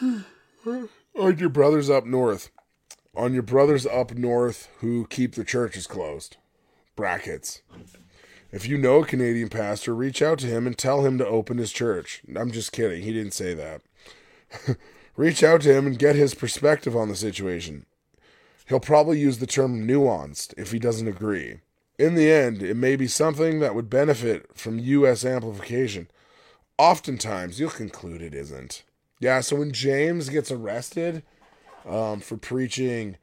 on your brothers up north. On your brothers up north who keep the churches closed. Brackets. If you know a Canadian pastor, reach out to him and tell him to open his church. I'm just kidding. He didn't say that. reach out to him and get his perspective on the situation. He'll probably use the term nuanced if he doesn't agree. In the end, it may be something that would benefit from U.S. amplification. Oftentimes, you'll conclude it isn't. Yeah, so when James gets arrested um, for preaching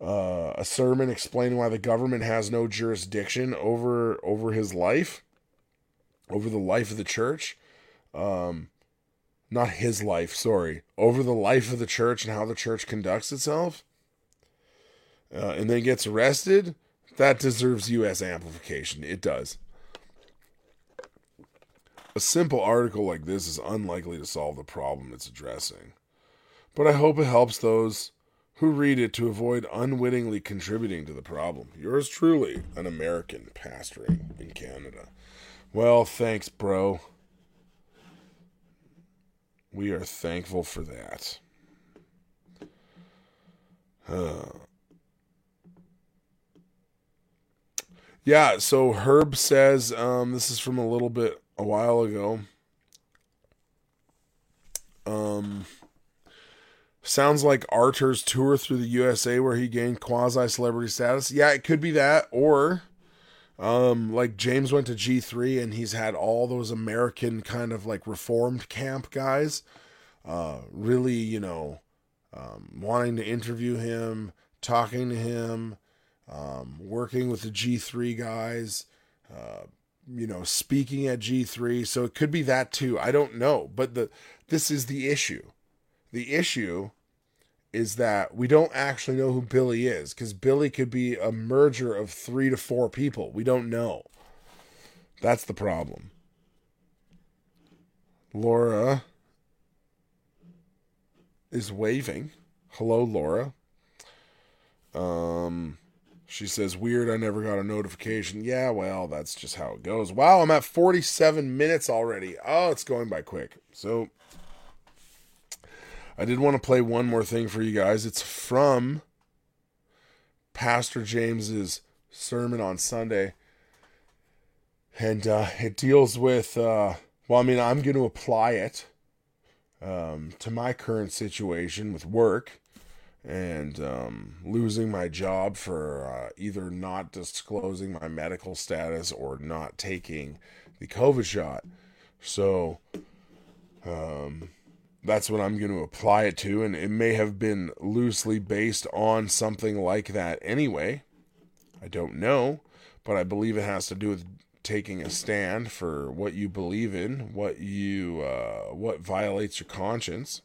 uh, a sermon explaining why the government has no jurisdiction over over his life, over the life of the church, um, not his life, sorry, over the life of the church and how the church conducts itself, uh, and then gets arrested that deserves U.S. amplification. It does. A simple article like this is unlikely to solve the problem it's addressing, but I hope it helps those who read it to avoid unwittingly contributing to the problem. Yours truly, an American pastoring in Canada. Well, thanks, bro. We are thankful for that. Uh, Yeah, so Herb says um, this is from a little bit a while ago. Um, sounds like Artur's tour through the USA where he gained quasi celebrity status. Yeah, it could be that, or um, like James went to G3 and he's had all those American kind of like reformed camp guys, uh, really, you know, um, wanting to interview him, talking to him um, working with the G3 guys, uh, you know, speaking at G3. So it could be that too. I don't know. But the this is the issue. The issue is that we don't actually know who Billy is because Billy could be a merger of three to four people. We don't know. That's the problem. Laura is waving. Hello, Laura. Um, she says, Weird, I never got a notification. Yeah, well, that's just how it goes. Wow, I'm at 47 minutes already. Oh, it's going by quick. So, I did want to play one more thing for you guys. It's from Pastor James's sermon on Sunday. And uh, it deals with, uh, well, I mean, I'm going to apply it um, to my current situation with work and um, losing my job for uh, either not disclosing my medical status or not taking the COVID shot. So um, that's what I'm going to apply it to. And it may have been loosely based on something like that anyway. I don't know, but I believe it has to do with taking a stand for what you believe in, what you uh, what violates your conscience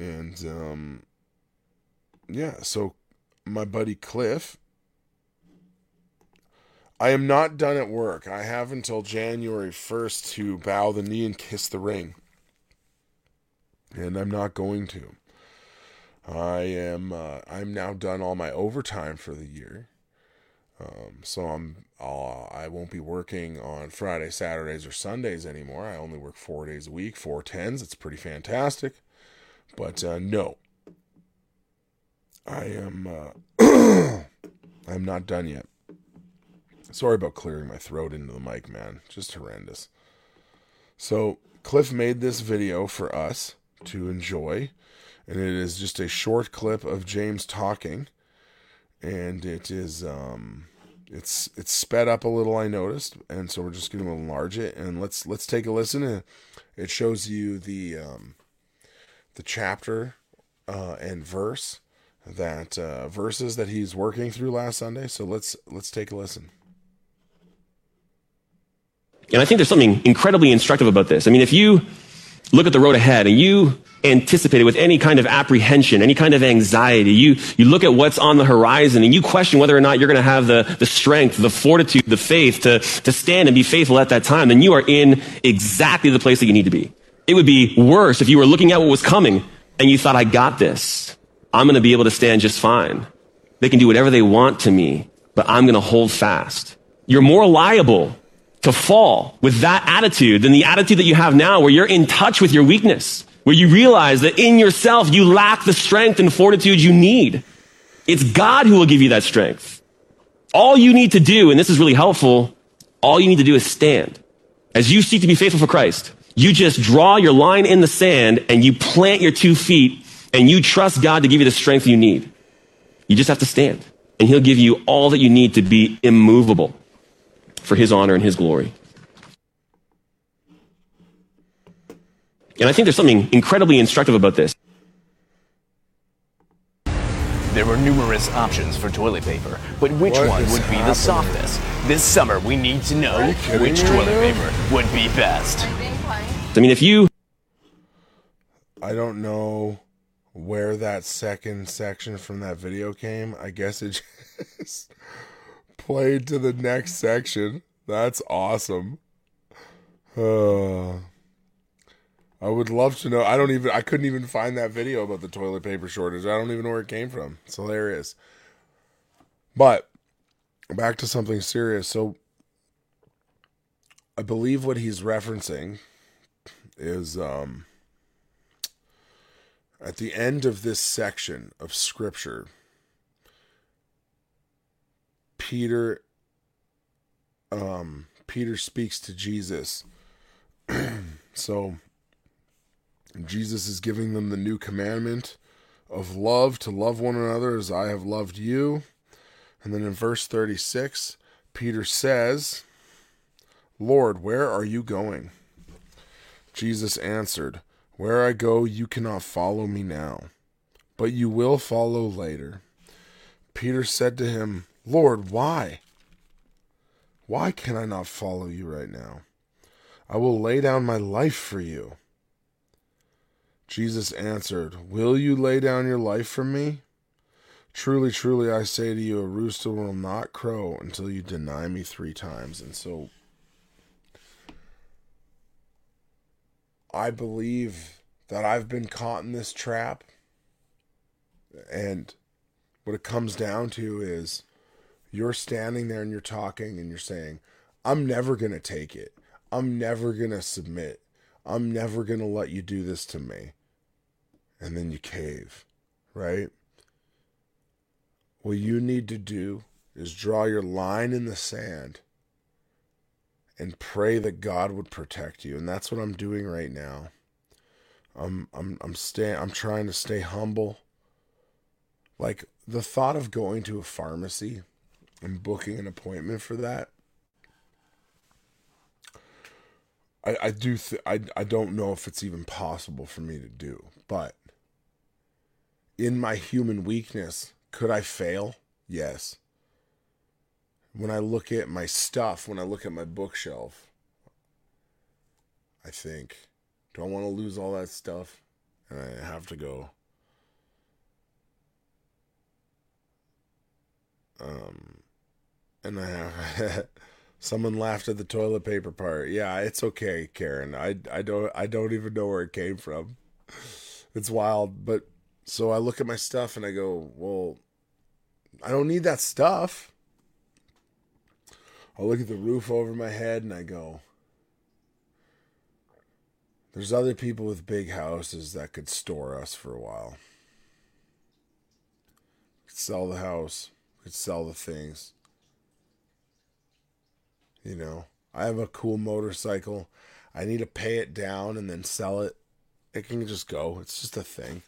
and um, yeah, so my buddy Cliff, I am not done at work. I have until January 1st to bow the knee and kiss the ring. And I'm not going to. I am uh, I'm now done all my overtime for the year. Um, so I'm uh, I won't be working on Friday, Saturdays, or Sundays anymore. I only work four days a week, four tens. It's pretty fantastic. But uh, no, I am. Uh, I'm not done yet. Sorry about clearing my throat into the mic, man. Just horrendous. So Cliff made this video for us to enjoy, and it is just a short clip of James talking, and it is um, it's it's sped up a little. I noticed, and so we're just going to enlarge it, and let's let's take a listen. It shows you the um, the chapter uh, and verse that uh, verses that he's working through last Sunday. So let's let's take a listen. And I think there's something incredibly instructive about this. I mean, if you look at the road ahead and you anticipate it with any kind of apprehension, any kind of anxiety, you, you look at what's on the horizon and you question whether or not you're going to have the, the strength, the fortitude, the faith to, to stand and be faithful at that time, then you are in exactly the place that you need to be. It would be worse if you were looking at what was coming and you thought, I got this. I'm going to be able to stand just fine. They can do whatever they want to me, but I'm going to hold fast. You're more liable to fall with that attitude than the attitude that you have now where you're in touch with your weakness, where you realize that in yourself you lack the strength and fortitude you need. It's God who will give you that strength. All you need to do, and this is really helpful, all you need to do is stand. As you seek to be faithful for Christ, you just draw your line in the sand and you plant your two feet and you trust God to give you the strength you need. You just have to stand and he'll give you all that you need to be immovable for his honor and his glory. And I think there's something incredibly instructive about this. There were numerous options for toilet paper, but which What one is would be the softest? This summer, we need to know which toilet right paper would be best. I mean, if you I don't know where that second section from that video came. I guess it just played to the next section. That's awesome. Uh, I would love to know. I don't even. I couldn't even find that video about the toilet paper shortage. I don't even know where it came from. It's hilarious. But back to something serious. So I believe what he's referencing is um at the end of this section of scripture Peter um Peter speaks to Jesus. so Jesus is giving them the new commandment of love to love one another as I have loved you. And then in verse 36, Peter says, Lord, where are you going? Jesus answered, Where I go, you cannot follow me now, but you will follow later. Peter said to him, Lord, why? Why can I not follow you right now? I will lay down my life for you. Jesus answered, Will you lay down your life for me? Truly, truly, I say to you, a rooster will not crow until you deny me three times. And so I believe that I've been caught in this trap. And what it comes down to is you're standing there and you're talking and you're saying, I'm never going to take it. I'm never going to submit. I'm never going to let you do this to me. And then you cave, right? What you need to do is draw your line in the sand and pray that God would protect you. And that's what I'm doing right now. I'm I'm I'm stay I'm trying to stay humble. Like the thought of going to a pharmacy and booking an appointment for that. I, I do th- I, I don't know if it's even possible for me to do, but in my human weakness, could I fail? Yes. When I look at my stuff, when I look at my bookshelf, I think, do I want to lose all that stuff? And I have to go. Um, and I uh, have someone laughed at the toilet paper part. Yeah, it's okay, Karen. I I don't I don't even know where it came from. It's wild, but so I look at my stuff and I go, well, I don't need that stuff. I look at the roof over my head and I go, there's other people with big houses that could store us for a while. Could sell the house, could sell the things. You know, I have a cool motorcycle. I need to pay it down and then sell it. It can just go. It's just a thing.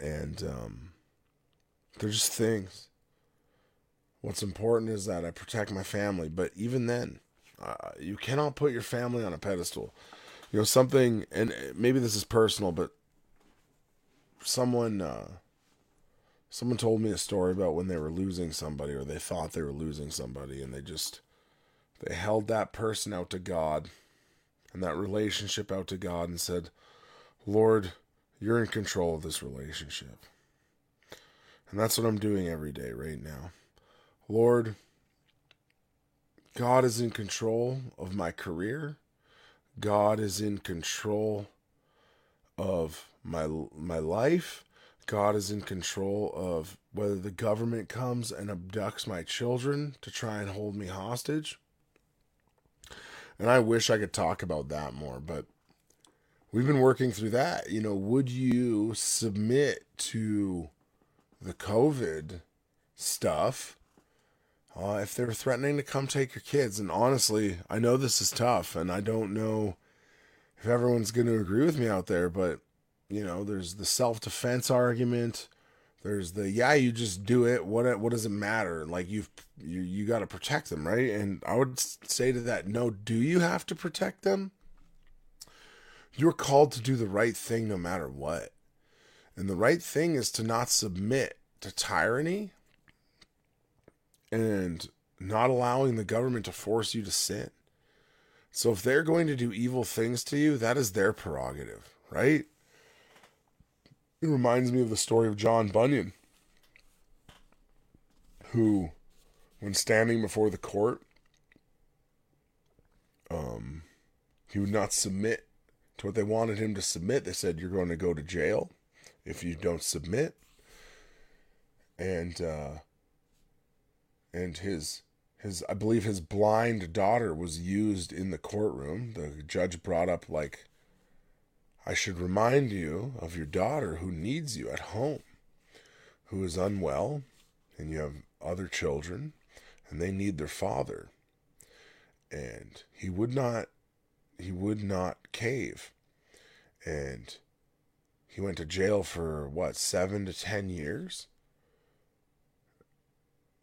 And um they're just things. What's important is that I protect my family, but even then, uh, you cannot put your family on a pedestal. You know something, and maybe this is personal, but someone, uh, someone told me a story about when they were losing somebody, or they thought they were losing somebody, and they just they held that person out to God, and that relationship out to God and said, Lord, you're in control of this relationship. And that's what I'm doing every day right now. Lord, God is in control of my career. God is in control of my my life. God is in control of whether the government comes and abducts my children to try and hold me hostage. And I wish I could talk about that more, but we've been working through that. You know, would you submit to the COVID stuff uh, if they're threatening to come take your kids? And honestly, I know this is tough, and I don't know if everyone's going to agree with me out there, but you know, there's the self defense argument. There's the yeah, you just do it. What what does it matter? Like you've you you got to protect them, right? And I would say to that, no. Do you have to protect them? You're called to do the right thing no matter what. And the right thing is to not submit to tyranny and not allowing the government to force you to sin. So if they're going to do evil things to you, that is their prerogative, right? It reminds me of the story of John Bunyan, who, when standing before the court, um, he would not submit to what they wanted him to submit. They said, You're going to go to jail if you don't submit. And, uh, and his, his, I believe his blind daughter was used in the courtroom. The judge brought up, like, I should remind you of your daughter who needs you at home, who is unwell, and you have other children, and they need their father. And he would not he would not cave. And he went to jail for what, seven to ten years?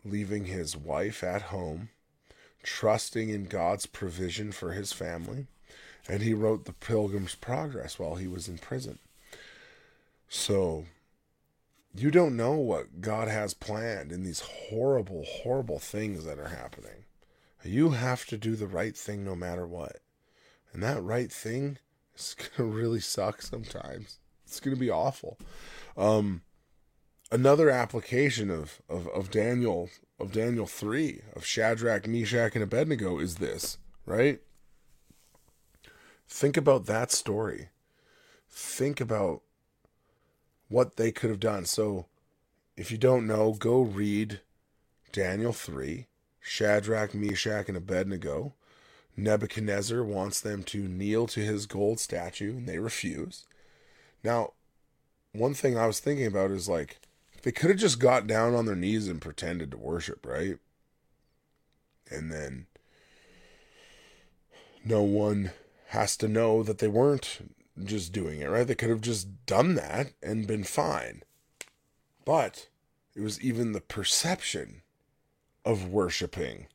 Leaving his wife at home, trusting in God's provision for his family and he wrote the Pilgrim's Progress while he was in prison. So you don't know what God has planned in these horrible, horrible things that are happening. You have to do the right thing no matter what. And that right thing is going to really suck sometimes. It's going to be awful. Um, another application of, of, of Daniel of Daniel 3 of Shadrach, Meshach, and Abednego is this, right? Think about that story. Think about what they could have done. So, if you don't know, go read Daniel 3, Shadrach, Meshach, and Abednego. Nebuchadnezzar wants them to kneel to his gold statue, and they refuse. Now, one thing I was thinking about is like, they could have just got down on their knees and pretended to worship, right? And then no one has to know that they weren't just doing it, right? They could have just done that and been fine. But it was even the perception of worshiping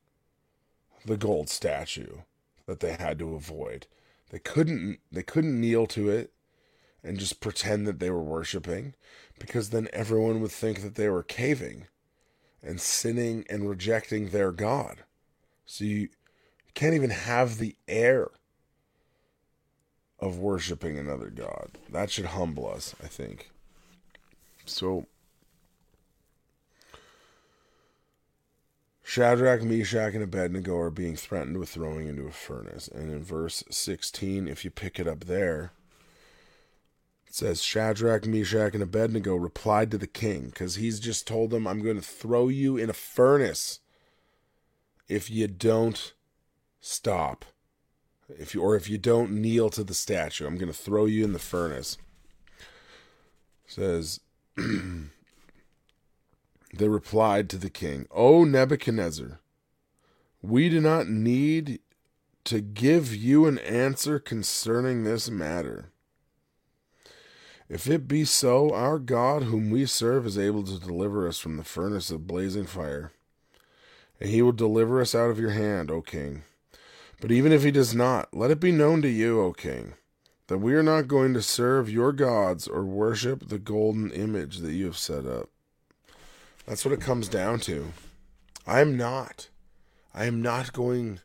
the gold statue that they had to avoid. They couldn't they couldn't kneel to it and just pretend that they were worshiping because then everyone would think that they were caving and sinning and rejecting their God. So you can't even have the air of worshiping another God. That should humble us, I think. So, Shadrach, Meshach, and Abednego are being threatened with throwing into a furnace. And in verse 16, if you pick it up there, it says Shadrach, Meshach, and Abednego replied to the king because he's just told them, I'm going to throw you in a furnace if you don't stop. If you or if you don't kneel to the statue, I'm going to throw you in the furnace. says they replied to the king, "O Nebuchadnezzar, we do not need to give you an answer concerning this matter. If it be so, our God, whom we serve, is able to deliver us from the furnace of blazing fire, and he will deliver us out of your hand, O king. But even if he does not, let it be known to you, O king, that we are not going to serve your gods or worship the golden image that you have set up. That's what it comes down to. I am not. I am not going.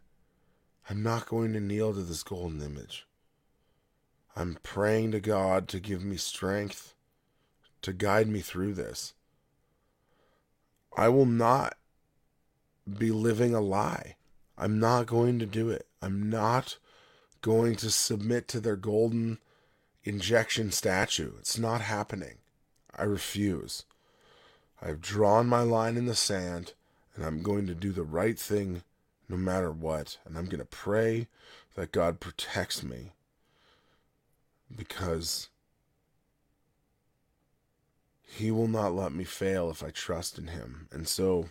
I'm not going to kneel to this golden image. I'm praying to God to give me strength to guide me through this. I will not be living a lie. I'm not going to do it. I'm not going to submit to their golden injection statue. It's not happening. I refuse. I've drawn my line in the sand and I'm going to do the right thing no matter what. And I'm going to pray that God protects me because He will not let me fail if I trust in Him. And so,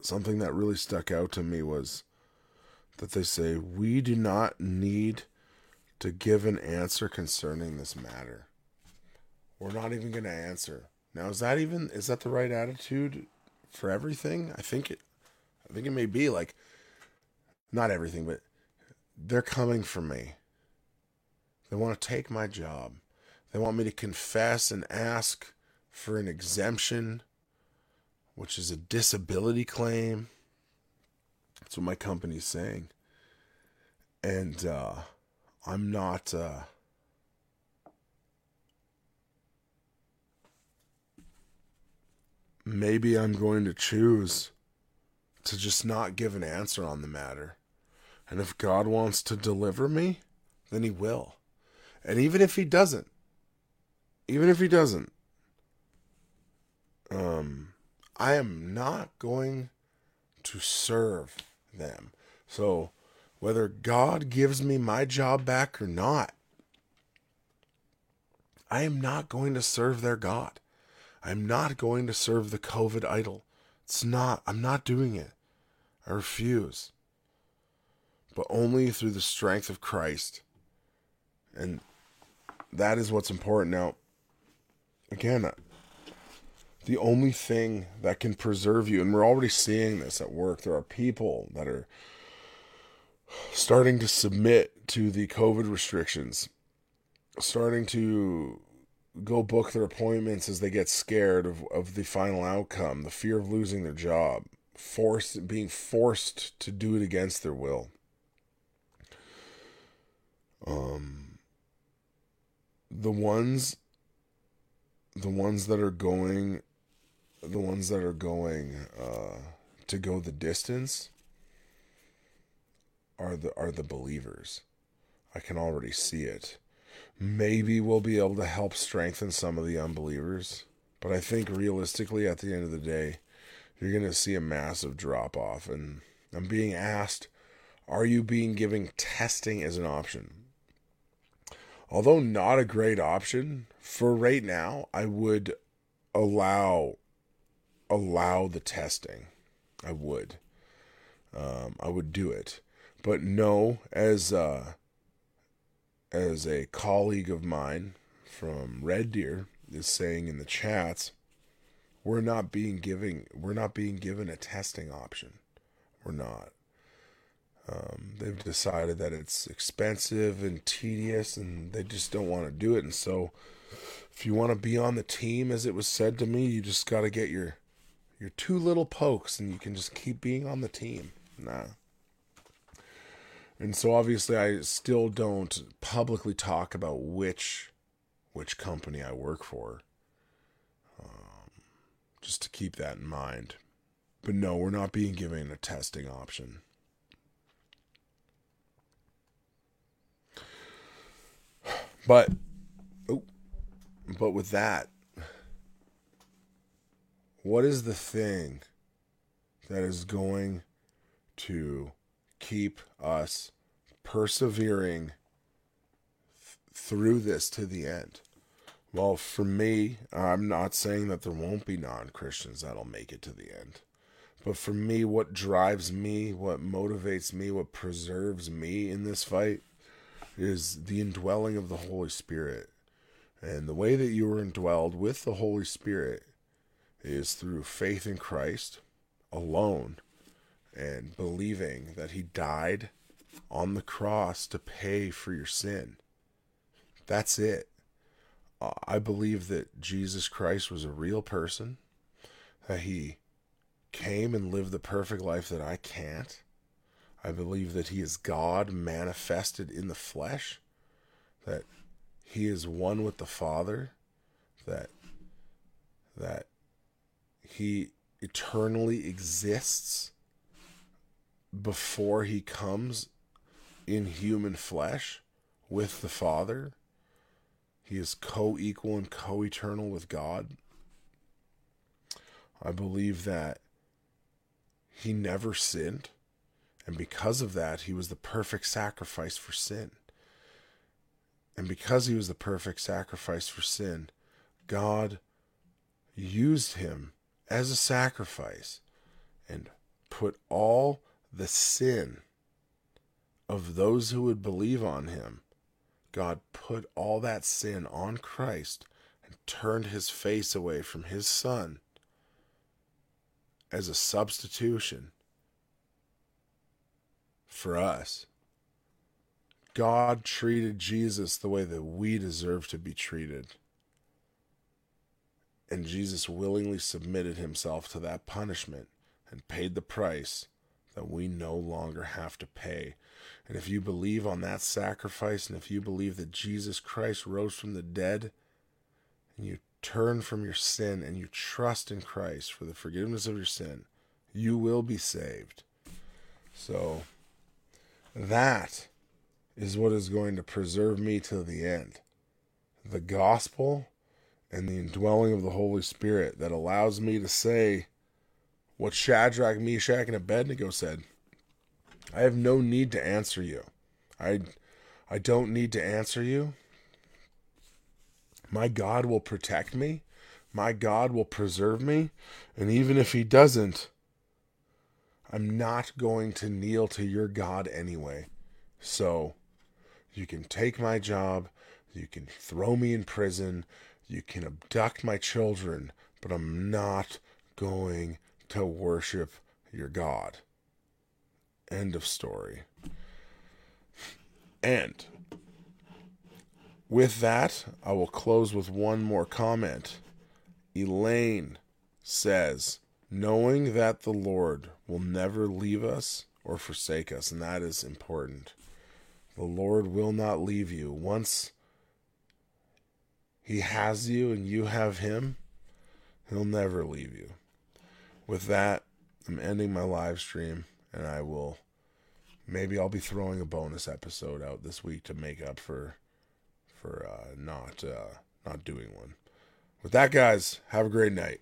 something that really stuck out to me was that they say, We do not need to give an answer concerning this matter. We're not even going to answer. Now, is that even, is that the right attitude for everything? I think it, I think it may be like, not everything, but they're coming for me. They want to take my job. They want me to confess and ask for an exemption, which is a disability claim. That's what my company's saying. And uh, I'm not. Uh, maybe I'm going to choose to just not give an answer on the matter. And if God wants to deliver me, then He will. And even if He doesn't, even if He doesn't, um, I am not going to serve them. So, whether God gives me my job back or not, I am not going to serve their God. I'm not going to serve the COVID idol. It's not, I'm not doing it. I refuse but only through the strength of Christ. And that is what's important. Now, again, the only thing that can preserve you, and we're already seeing this at work, there are people that are starting to submit to the COVID restrictions, starting to go book their appointments as they get scared of, of the final outcome, the fear of losing their job, forced being forced to do it against their will. Um, the ones, the ones that are going, the ones that are going uh, to go the distance are the are the believers. I can already see it. Maybe we'll be able to help strengthen some of the unbelievers, but I think realistically, at the end of the day, you're going to see a massive drop off. And I'm being asked, are you being given testing as an option? although not a great option for right now, I would allow allow the testing. I would. Um, I would do it, but no, as uh, as a colleague of mine from Red Deer is saying in the chats, we're not being giving we're not being given a testing option. We're not. Um, they've decided that it's expensive and tedious, and they just don't want to do it. And so, if you want to be on the team, as it was said to me, you just got to get your your two little pokes, and you can just keep being on the team. Nah. And so, obviously, I still don't publicly talk about which which company I work for, um, just to keep that in mind. But no, we're not being given a testing option. But, oh, but with that, what is the thing that is going to keep us persevering th- through this to the end? Well, for me, I'm not saying that there won't be non Christians that'll make it to the end. But for me, what drives me, what motivates me, what preserves me in this fight is the indwelling of the Holy Spirit. And the way that you are indwelled with the Holy Spirit is through faith in Christ alone and believing that He died on the cross to pay for your sin. That's it. I believe that Jesus Christ was a real person, that He came and lived the perfect life that I can't. I believe that he is God manifested in the flesh, that he is one with the Father, that that he eternally exists before he comes in human flesh with the Father. He is co equal and co eternal with God. I believe that he never sinned, and because of that, he was the perfect sacrifice for sin. And because he was the perfect sacrifice for sin, God used him as a sacrifice and put all the sin of those who would believe on him. God put all that sin on Christ and turned his face away from his son as a substitution for us. God treated Jesus the way that we deserve to be treated. And Jesus willingly submitted himself to that punishment and paid the price that we no longer have to pay. And if you believe on that sacrifice, and if you believe that Jesus Christ rose from the dead, and you turn from your sin and you trust in Christ for the forgiveness of your sin, you will be saved. So, that is what is going to preserve me to the end. The gospel and the indwelling of the Holy Spirit that allows me to say what Shadrach, Meshach, and Abednego said. I have no need to answer you. I, I don't need to answer you. My God will protect me. My God will preserve me. And even if He doesn't, I'm not going to kneel to your God anyway. So you can take my job, you can throw me in prison, you can abduct my children, but I'm not going to worship your God. End of story. And with that, I will close with one more comment. Elaine says, knowing that the Lord will never leave us or forsake us, and that is important. The Lord will not leave you. Once He has you and you have Him, He'll never leave you. With that, I'm ending my live stream, and I will. Maybe I'll be throwing a bonus episode out this week to make up for for uh, not uh, not doing one. With that, guys, have a great night.